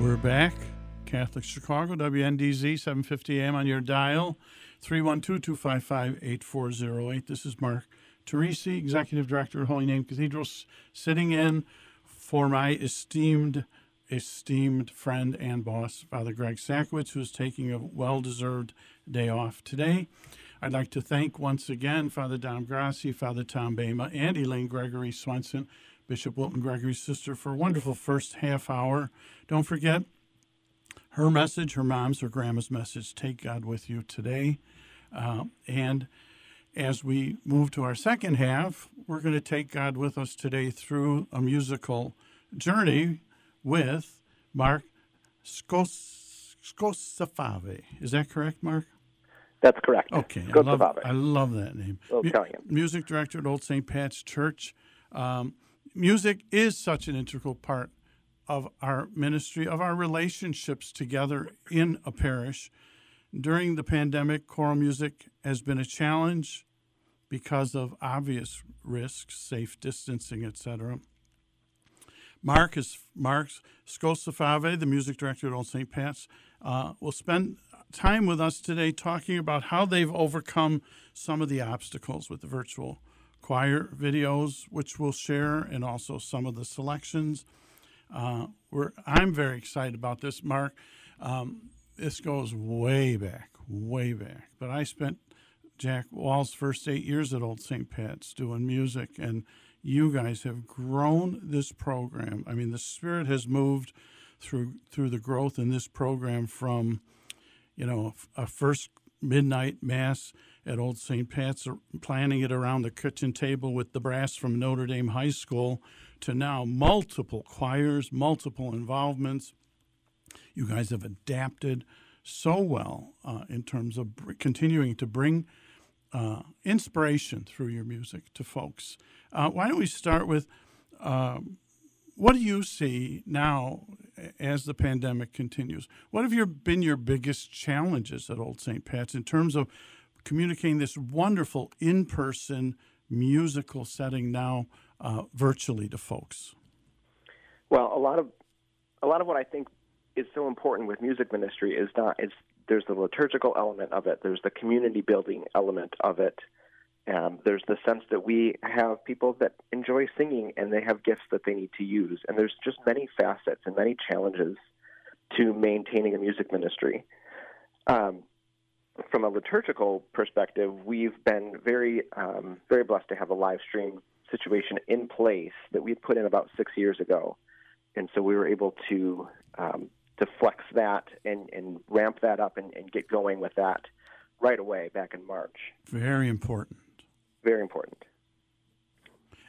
We're back. Catholic Chicago, WNDZ, 750 AM on your dial, 312-255-8408. This is Mark Teresi, Executive Director of Holy Name Cathedral, sitting in for my esteemed, esteemed friend and boss, Father Greg Sakowicz, who is taking a well-deserved day off today. I'd like to thank once again Father Dom Grassi, Father Tom Baima, and Elaine Gregory Swenson, Bishop Wilton Gregory's sister, for a wonderful first half hour. Don't forget her message, her mom's, her grandma's message. Take God with you today. Uh, and as we move to our second half, we're going to take God with us today through a musical journey with Mark Skos- Scozzafave. Is that correct, Mark? That's correct. Okay, I love, I love that name. Italian. music director at Old St. Pat's Church. Um, music is such an integral part of our ministry, of our relationships together in a parish. During the pandemic, choral music has been a challenge because of obvious risks, safe distancing, etc. Mark is Mark Scozzafave, the music director at Old St. Pat's, uh, will spend time with us today talking about how they've overcome some of the obstacles with the virtual choir videos, which we'll share, and also some of the selections. Uh, we're, I'm very excited about this, Mark. Um, this goes way back, way back. But I spent Jack Wall's first eight years at Old St. Pat's doing music, and you guys have grown this program. I mean, the Spirit has moved through through the growth in this program from, you know, a first midnight mass at Old St. Pat's, uh, planning it around the kitchen table with the brass from Notre Dame High School, to now multiple choirs, multiple involvements. You guys have adapted so well uh, in terms of br- continuing to bring uh, inspiration through your music to folks. Uh, why don't we start with um, what do you see now as the pandemic continues? What have your, been your biggest challenges at Old St. Pat's in terms of communicating this wonderful in person musical setting now uh, virtually to folks? Well, a lot of a lot of what I think is so important with music ministry is not is there's the liturgical element of it, there's the community building element of it. Um, there's the sense that we have people that enjoy singing and they have gifts that they need to use. And there's just many facets and many challenges to maintaining a music ministry. Um, from a liturgical perspective, we've been very, um, very blessed to have a live stream situation in place that we put in about six years ago, and so we were able to um, to flex that and, and ramp that up and, and get going with that right away back in March. Very important. Very important.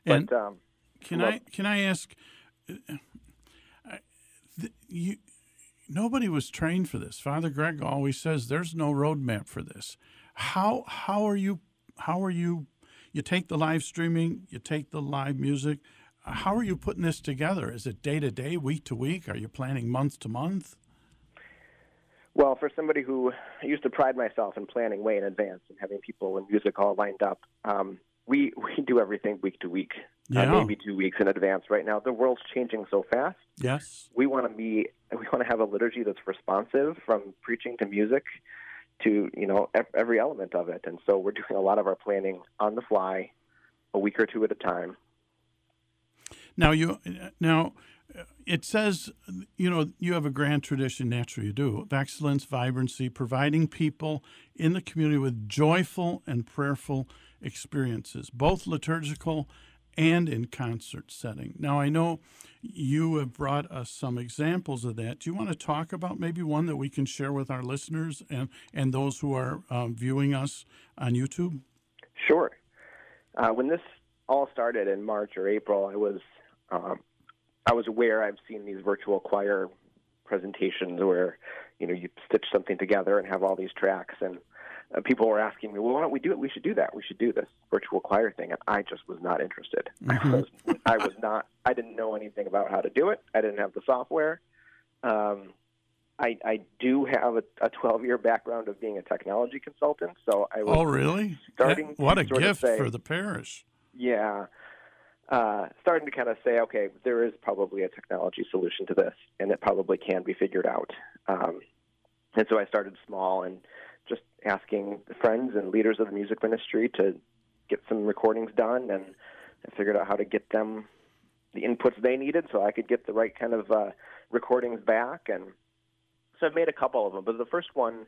And but um, can well- I can I ask? uh, th- you, nobody was trained for this. Father Greg always says there's no roadmap for this. How how are you? How are you? You take the live streaming, you take the live music. How are you putting this together? Is it day to day, week to week? Are you planning month to month? Well, for somebody who I used to pride myself in planning way in advance and having people and music all lined up, um, we we do everything week to week, Yeah. uh, maybe two weeks in advance. Right now, the world's changing so fast. Yes. We want to be we want to have a liturgy that's responsive from preaching to music to you know every element of it, and so we're doing a lot of our planning on the fly, a week or two at a time. Now you now uh, it says you know you have a grand tradition naturally you do of excellence vibrancy providing people in the community with joyful and prayerful experiences both liturgical and in concert setting. Now, I know you have brought us some examples of that. Do you want to talk about maybe one that we can share with our listeners and, and those who are um, viewing us on YouTube? Sure. Uh, when this all started in March or April, I was um, I was aware I've seen these virtual choir presentations where you know you stitch something together and have all these tracks and uh, people were asking me, well, why don't we do it? We should do that. We should do this virtual choir thing. And I just was not interested. Mm-hmm. I was, I was not, I didn't know anything about how to do it. I didn't have the software. Um, I, I do have a, a 12 year background of being a technology consultant. So I was oh, really? starting what a gift say, for the parish. Yeah. Uh, starting to kind of say, okay, there is probably a technology solution to this, and it probably can be figured out. Um, and so I started small and just asking friends and leaders of the music ministry to get some recordings done, and I figured out how to get them the inputs they needed so I could get the right kind of uh, recordings back. And so I've made a couple of them, but the first one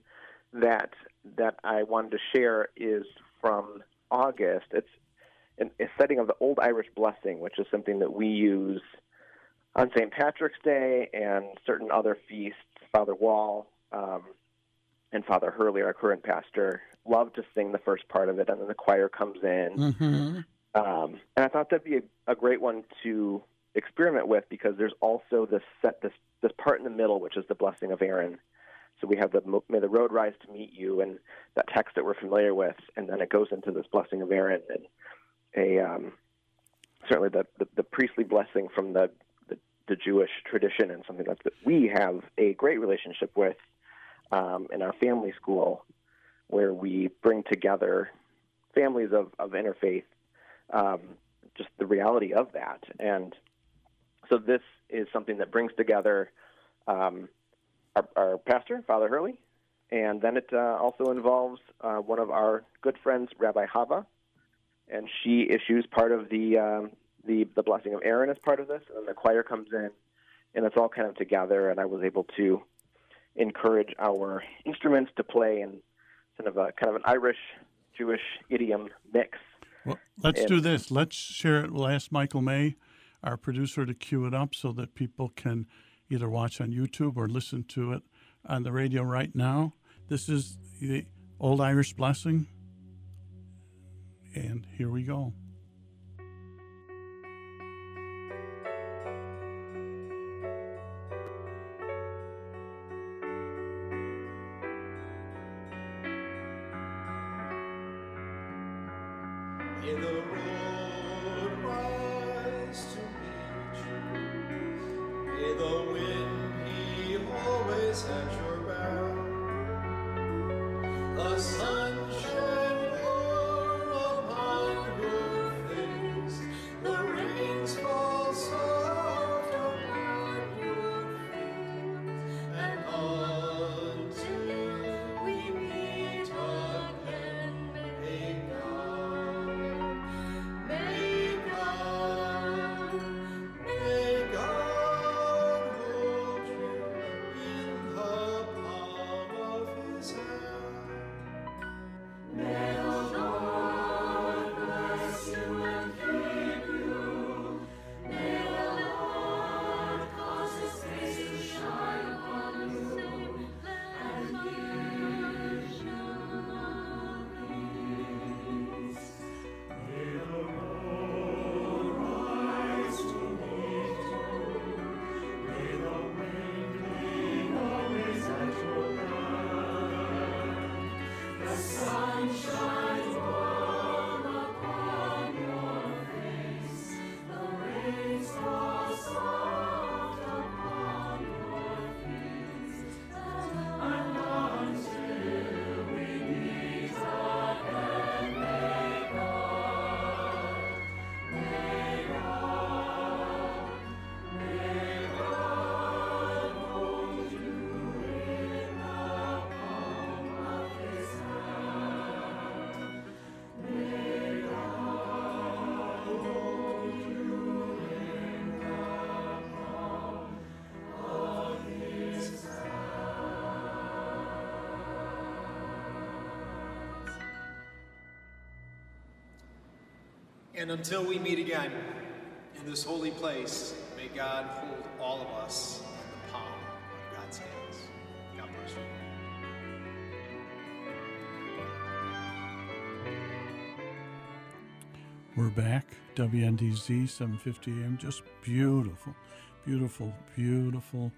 that that I wanted to share is from August. It's an, a setting of the Old Irish Blessing, which is something that we use on St. Patrick's Day and certain other feasts. Father Wall um, and Father Hurley, our current pastor, love to sing the first part of it, and then the choir comes in. Mm-hmm. Um, and I thought that'd be a, a, great one to experiment with because there's also this set this this part in the middle, which is the blessing of Aaron. So we have the may the road rise to meet you, and that text that we're familiar with, and then it goes into this blessing of Aaron and a um, certainly the, the, the priestly blessing from the, the, the Jewish tradition and something that we have a great relationship with um, in our family school, where we bring together families of, of interfaith, um, just the reality of that. And so this is something that brings together um, our, our, pastor, Father Hurley, and then it uh, also involves uh, one of our good friends, Rabbi Hava, and she issues part of the um, the the blessing of Aaron as part of this, and the choir comes in, and it's all kind of together. And I was able to encourage our instruments to play in kind of a kind of an Irish Jewish idiom mix. Well, let's and, do this. Let's share it. We'll ask Michael May, our producer, to cue it up so that people can either watch on YouTube or listen to it on the radio right now. This is the Old Irish Blessing, and here we go. And until we meet again in this holy place, may God hold all of us in the palm of God's hands. God bless you. We're back, WNDZ 750 AM. Just beautiful, beautiful, beautiful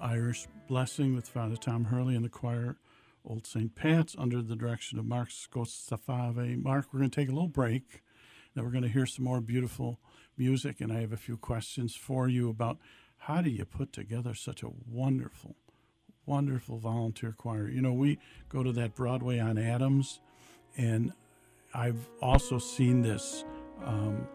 Irish blessing with Father Tom Hurley and the choir, Old St. Pat's, under the direction of Mark Scozzafave. Mark, we're going to take a little break. Then we're going to hear some more beautiful music, and I have a few questions for you about how do you put together such a wonderful, wonderful volunteer choir. You know, we go to that Broadway on Adams, and I've also seen this. Um,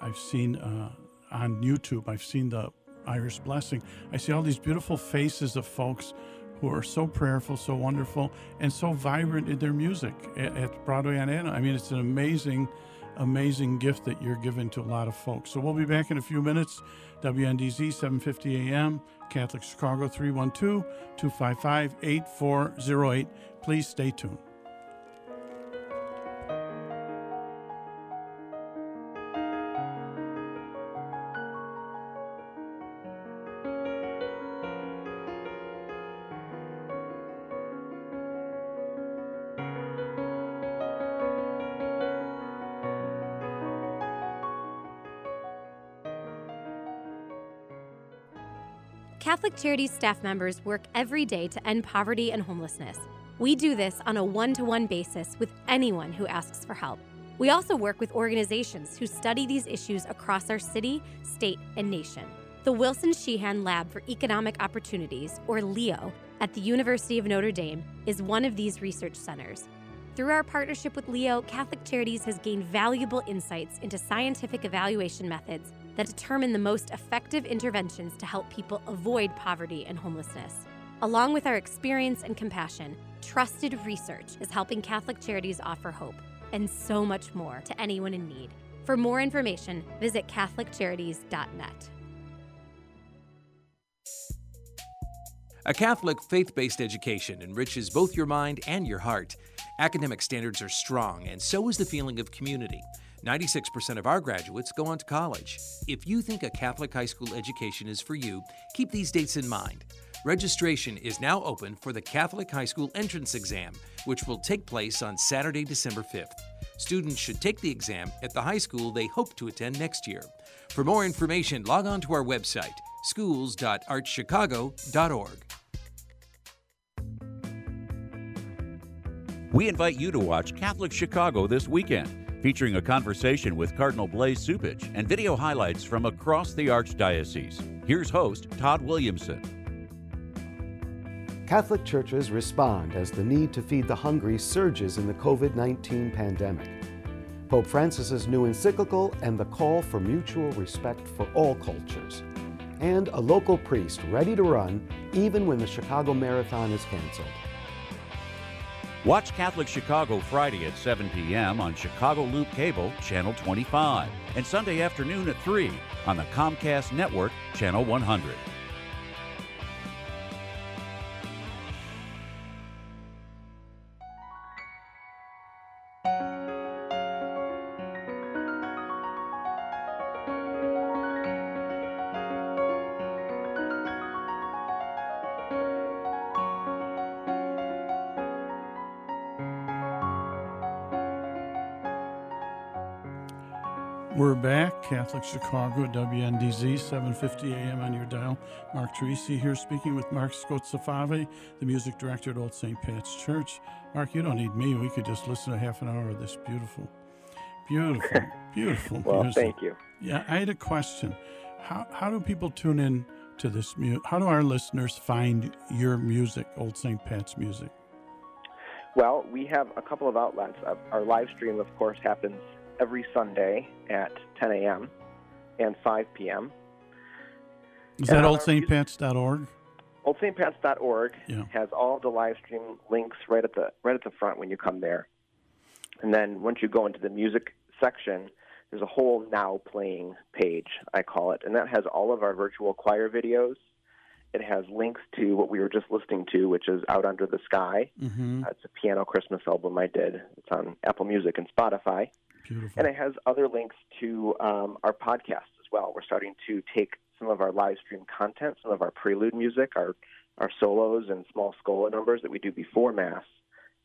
I've seen uh, on YouTube. I've seen the Irish Blessing. I see all these beautiful faces of folks who are so prayerful, so wonderful, and so vibrant in their music at, at Broadway on Adams. I mean, it's an amazing, amazing gift that you're giving to a lot of folks. So we'll be back in a few minutes. WNDZ 750 AM, Catholic Chicago 312 255 8408. Please stay tuned. Catholic Charities staff members work every day to end poverty and homelessness. We do this on a one to one basis with anyone who asks for help. We also work with organizations who study these issues across our city, state, and nation. The Wilson Sheehan Lab for Economic Opportunities, or LEO, at the University of Notre Dame is one of these research centers. Through our partnership with LEO, Catholic Charities has gained valuable insights into scientific evaluation methods that determine the most effective interventions to help people avoid poverty and homelessness. Along with our experience and compassion, trusted research is helping Catholic Charities offer hope and so much more to anyone in need. For more information, visit CatholicCharities.net. A Catholic faith based education enriches both your mind and your heart. Academic standards are strong, and so is the feeling of community. 96% of our graduates go on to college. If you think a Catholic high school education is for you, keep these dates in mind. Registration is now open for the Catholic High School Entrance Exam, which will take place on Saturday, December 5th. Students should take the exam at the high school they hope to attend next year. For more information, log on to our website, schools.archchicago.org. We invite you to watch Catholic Chicago this weekend, featuring a conversation with Cardinal Blase Cupich and video highlights from across the Archdiocese. Here's host Todd Williamson. Catholic churches respond as the need to feed the hungry surges in the COVID 19 pandemic. Pope Francis's new encyclical and the call for mutual respect for all cultures. And a local priest ready to run even when the Chicago Marathon is canceled. Watch Catholic Chicago Friday at 7 p.m. on Chicago Loop Cable, Channel 25, and Sunday afternoon at 3 on the Comcast Network, Channel 100. We're back, Catholic Chicago, WNDZ, 750 AM on your dial. Mark Teresi here speaking with Mark Scozzafave, the music director at Old St. Pat's Church. Mark, you don't need me. We could just listen to half an hour of this beautiful, beautiful, beautiful well, music. thank you. Yeah, I had a question. How, how do people tune in to this music? How do our listeners find your music, Old St. Pat's music? Well, we have a couple of outlets. Uh, Our live stream, of course, happens every Sunday at 10 a.m. and 5 p.m. Is And that oldstpats.org? OldStPats.org Yeah. has all the live stream links right at the right at the front when you come there. And then once you go into the music section, there's a whole now playing page, I call it, and that has all of our virtual choir videos It has links to what we were just listening to, which is Out Under the Sky. Mm-hmm. Uh, it's a piano Christmas album I did. It's on Apple Music and Spotify. Beautiful. And it has other links to um, our podcast as well. We're starting to take some of our live stream content, some of our prelude music, our, our solos and small scola numbers that we do before Mass,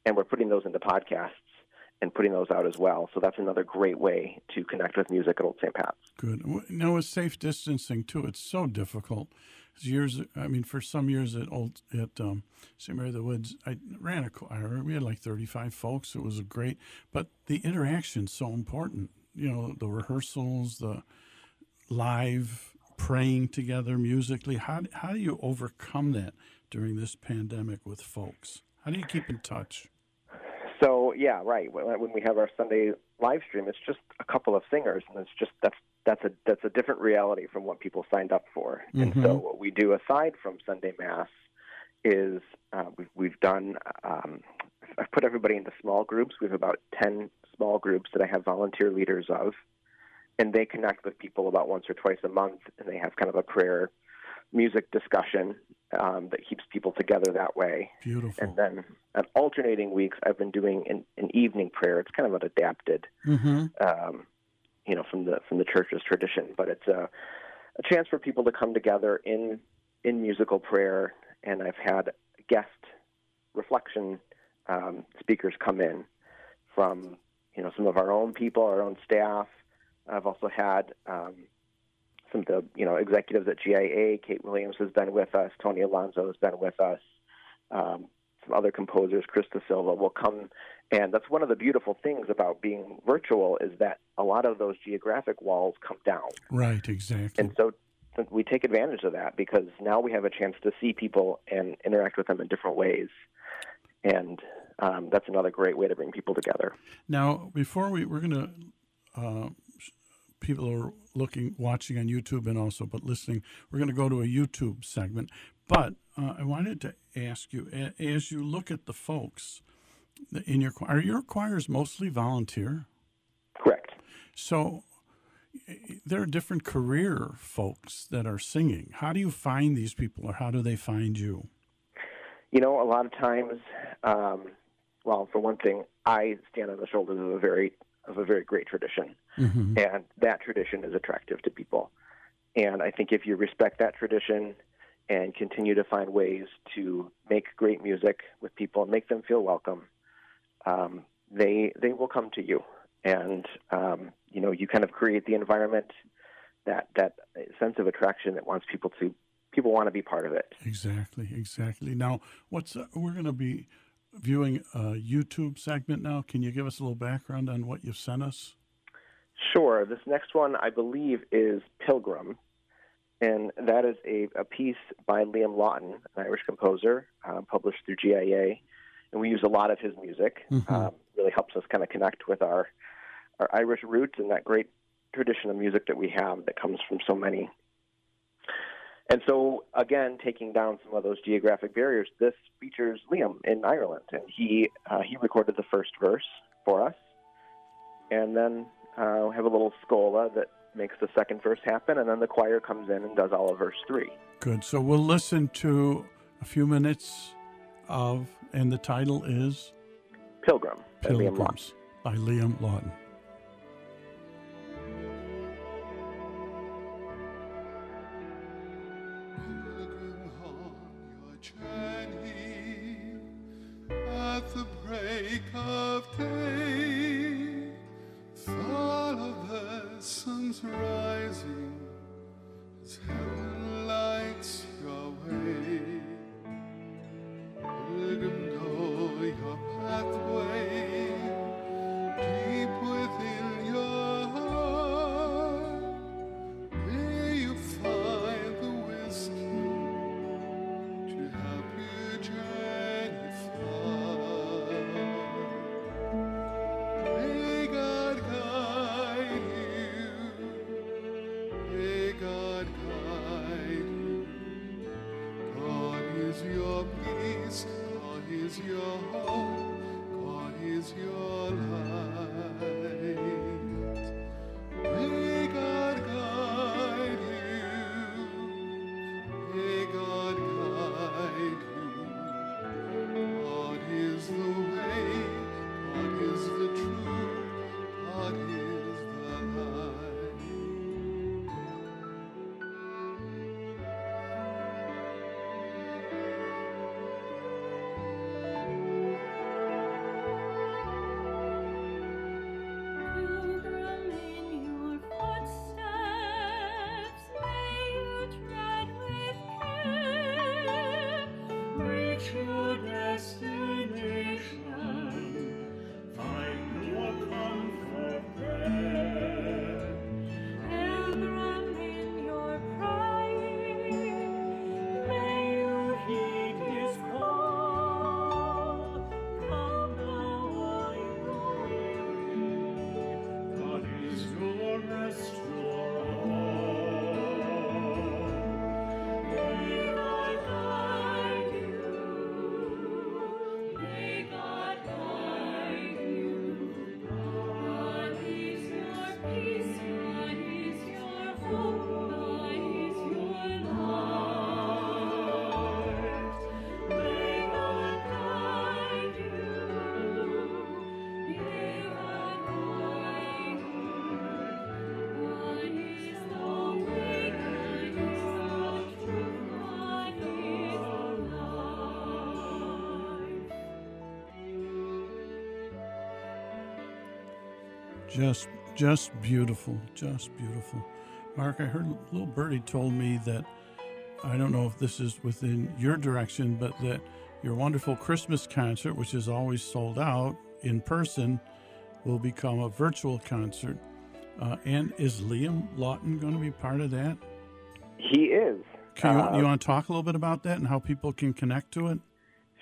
and we're putting those into podcasts and putting those out as well. So that's another great way to connect with music at Old St. Pat's. Good. Now with safe distancing too, it's so difficult. Years, I mean, for some years at old at um, St. Mary of the Woods, I ran a choir. We had like thirty-five folks. It was great, but the interaction's so important. You know, the rehearsals, the live praying together musically. How how do you overcome that during this pandemic with folks? How do you keep in touch? So yeah, right. When, we have our Sunday live stream, it's just a couple of singers, and it's just that's that's a that's a different reality from what people signed up for. And so what we do aside from Sunday Mass is uh, we've we've done. Um, I've put everybody into small groups. We have about ten small groups that I have volunteer leaders of, and they connect with people about once or twice a month, and they have kind of a prayer, music discussion um, that keeps people together that way. Beautiful. And then on alternating weeks, I've been doing an, an evening prayer. It's kind of an adapted, Mm-hmm. um, you know, from the from the church's tradition, but it's a, a chance for people to come together in in musical prayer. And I've had guest reflection um, speakers come in from you know some of our own people, our own staff. I've also had um, some of the you know executives at GIA. Kate Williams has been with us. Tony Alonso has been with us. Um, some other composers, Chris De Silva, will come, and that's one of the beautiful things about being virtual is that a lot of those geographic walls come down, Right. Exactly. and so we take advantage of that because now we have a chance to see people and interact with them in different ways, and um, that's another great way to bring people together. Now, before we we're gonna, uh, people are looking, watching on YouTube, and also but listening. We're gonna go to a YouTube segment. But uh, I wanted to ask you, as you look at the folks in your choir, are your choirs mostly volunteer? Correct. So there are different career folks that are singing. How do you find these people, or how do they find you? You know, a lot of times, um, well, for one thing, I stand on the shoulders of a very of a very great tradition, Mm-hmm. and that tradition is attractive to people. And I think if you respect that tradition and continue to find ways to make great music with people and make them feel welcome, um, they they will come to you. And um, you know, you kind of create the environment that that sense of attraction that wants people to people want to be part of it. Exactly, exactly. Now, what's uh, we're going to be viewing a YouTube segment now. Can you give us a little background on what you've sent us? Sure. This next one, I believe, is Pilgrim. And that is a, a piece by Liam Lawton, an Irish composer, uh, published through GIA. And we use a lot of his music. Mhm. Um, really helps us kind of connect with our, our Irish roots and that great tradition of music that we have that comes from so many. And so, again, taking down some of those geographic barriers, this features Liam in Ireland. And he, uh, he recorded the first verse for us. And then uh, we have a little scola that makes the second verse happen, and then the choir comes in and does all of verse three. Good. So we'll listen to a few minutes of, and the title is Pilgrim by Liam Lawton. By Liam Lawton. The break of day. peace. God is your hope. God is your Just, just beautiful, just beautiful. Mark, I heard little birdie told me that I don't know if this is within your direction, but that your wonderful Christmas concert, which is always sold out in person, will become a virtual concert. Uh, and is Liam Lawton going to be part of that? He is. Can you, Uh, you want to talk a little bit about that and how people can connect to it?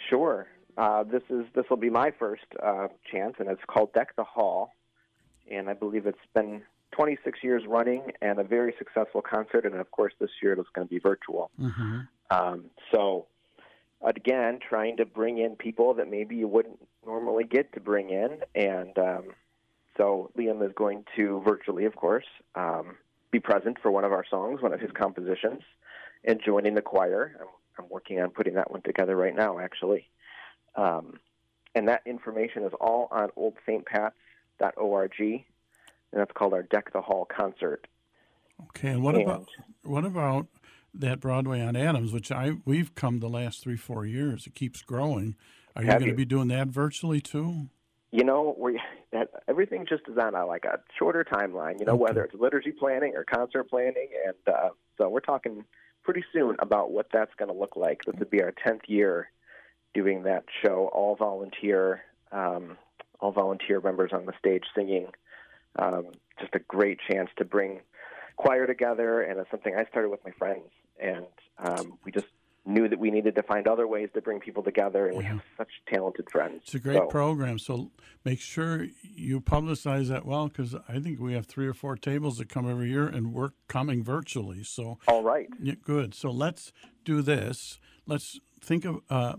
Sure. Uh, this is this will be my first uh, chance, and it's called Deck the Hall, and I believe it's been 26 years running and a very successful concert. And of course, this year it was going to be virtual. Mm-hmm. Um, so, again, trying to bring in people that maybe you wouldn't normally get to bring in, and um, so Liam is going to virtually, of course, um, be present for one of our songs, one of his compositions, and joining the choir. I'm, I'm working on putting that one together right now, actually. Um, and that information is all on oldstpats.org, and that's called our Deck the Hall concert. Okay, and what And- about what about that Broadway on Adams, which I we've come the last three four years. It keeps growing. Are you going to be doing that virtually too? You know, we that everything just is on a like a shorter timeline. You know, Okay. whether it's liturgy planning or concert planning, and uh, so we're talking pretty soon about what that's going to look like. This would be our tenth year doing that show, all volunteer, um, all volunteer members on the stage singing. Um, just a great chance to bring choir together, and it's something I started with my friends, and um, we just knew that we needed to find other ways to bring people together, and we have such talented friends. It's a great So- program. So make sure you publicize that well, because I think we have three or four tables that come every year, and we're coming virtually. So All right. yeah, good. So let's do this. Let's think of. Uh,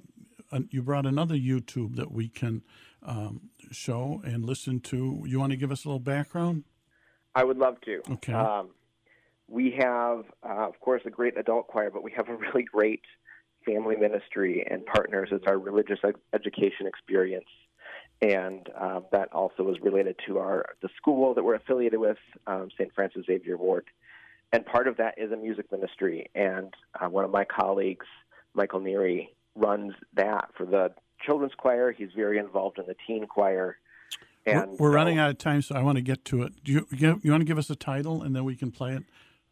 uh, you brought another YouTube that we can um, show and listen to. You want to give us a little background? I would love to. Okay. Um, we have, uh, of course, a great adult choir, but we have a really great family ministry and partners as our religious ed- education experience. And um, that also is related to our the school that we're affiliated with, um, St. Frances Xavier Warde. And part of that is a music ministry. And uh, one of my colleagues, Michael Neary, runs that for the children's choir. He's very involved in the teen choir. We're, we're so- running out of time, so I want to get to it. Do you you, you want to give us a title and then we can play it?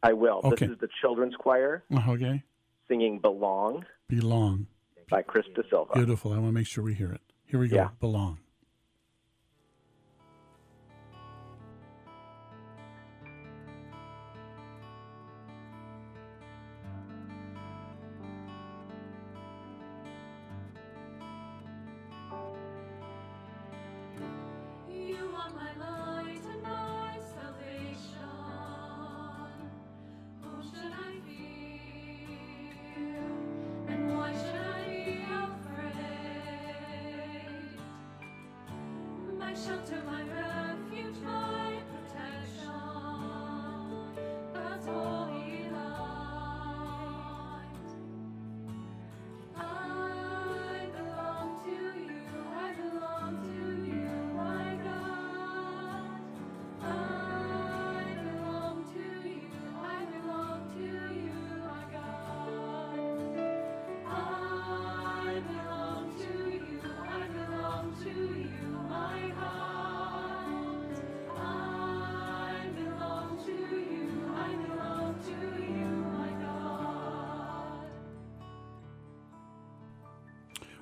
I will. Okay. This is the children's choir Uh, Okay. singing "Belong" Belong. by Chris De Silva. Beautiful. I want to make sure we hear it. Here we go. Yeah. Belong.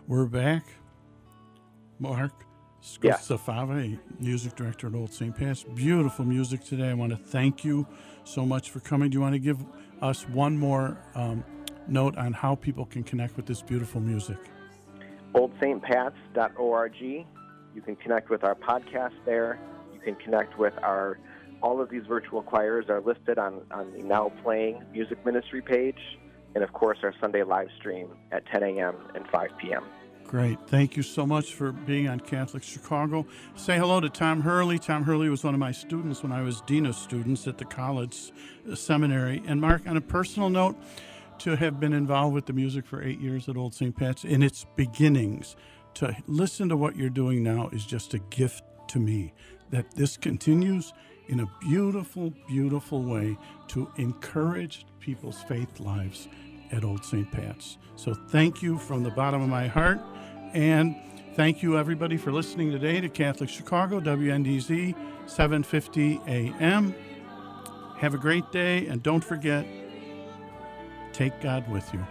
We're back. Mark Yeah. Scozzafave, music director at Old St. Pat's. Beautiful music today. I want to thank you so much for coming. Do you want to give us one more um, note on how people can connect with this beautiful music? OldStPats.org. You can connect with our podcast there. You can connect with our all of these virtual choirs are listed on, on the now playing music ministry page, and of course our Sunday live stream at 10 a.m. and 5 p.m. Great. Thank you so much for being on Catholic Chicago. Say hello to Tom Hurley. Tom Hurley was one of my students when I was dean of students at the college uh, seminary. And Mark, on a personal note, to have been involved with the music for eight years at Old St. Pat's in its beginnings, to listen to what you're doing now is just a gift to me. That this continues in a beautiful, beautiful way to encourage people's faith lives at Old St. Pat's. So thank you from the bottom of my heart. And Thank you, everybody, for listening today to Catholic Chicago, WNDZ 750 AM. Have a great day, and don't forget, take God with you.